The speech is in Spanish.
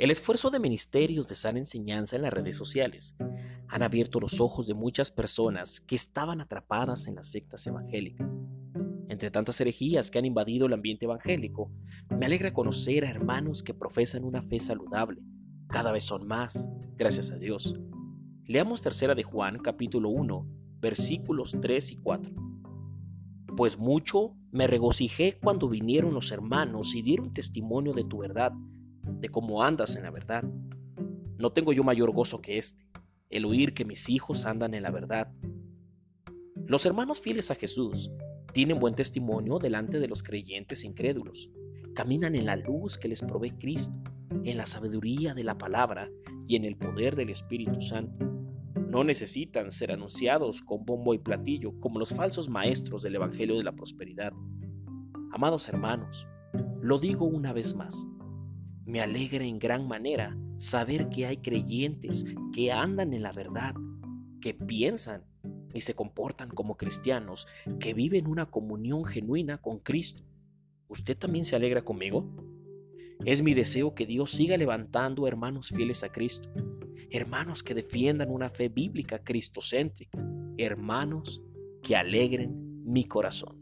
El esfuerzo de ministerios de sana enseñanza en las redes sociales han abierto los ojos de muchas personas que estaban atrapadas en las sectas evangélicas. Entre tantas herejías que han invadido el ambiente evangélico, me alegra conocer a hermanos que profesan una fe saludable. Cada vez son más, gracias a Dios. Leamos tercera de Juan capítulo 1, versículos 3 y 4. Pues mucho me regocijé cuando vinieron los hermanos y dieron testimonio de tu verdad, de cómo andas en la verdad. No tengo yo mayor gozo que este, el oír que mis hijos andan en la verdad. Los hermanos fieles a Jesús tienen buen testimonio delante de los creyentes incrédulos. Caminan en la luz que les provee Cristo, en la sabiduría de la palabra y en el poder del Espíritu Santo. No necesitan ser anunciados con bombo y platillo como los falsos maestros del Evangelio de la Prosperidad. Amados hermanos, lo digo una vez más, me alegra en gran manera saber que hay creyentes que andan en la verdad, que piensan y se comportan como cristianos, que viven una comunión genuina con Cristo. ¿Usted también se alegra conmigo? Es mi deseo que Dios siga levantando hermanos fieles a Cristo, hermanos que defiendan una fe bíblica cristocéntrica, hermanos que alegren mi corazón.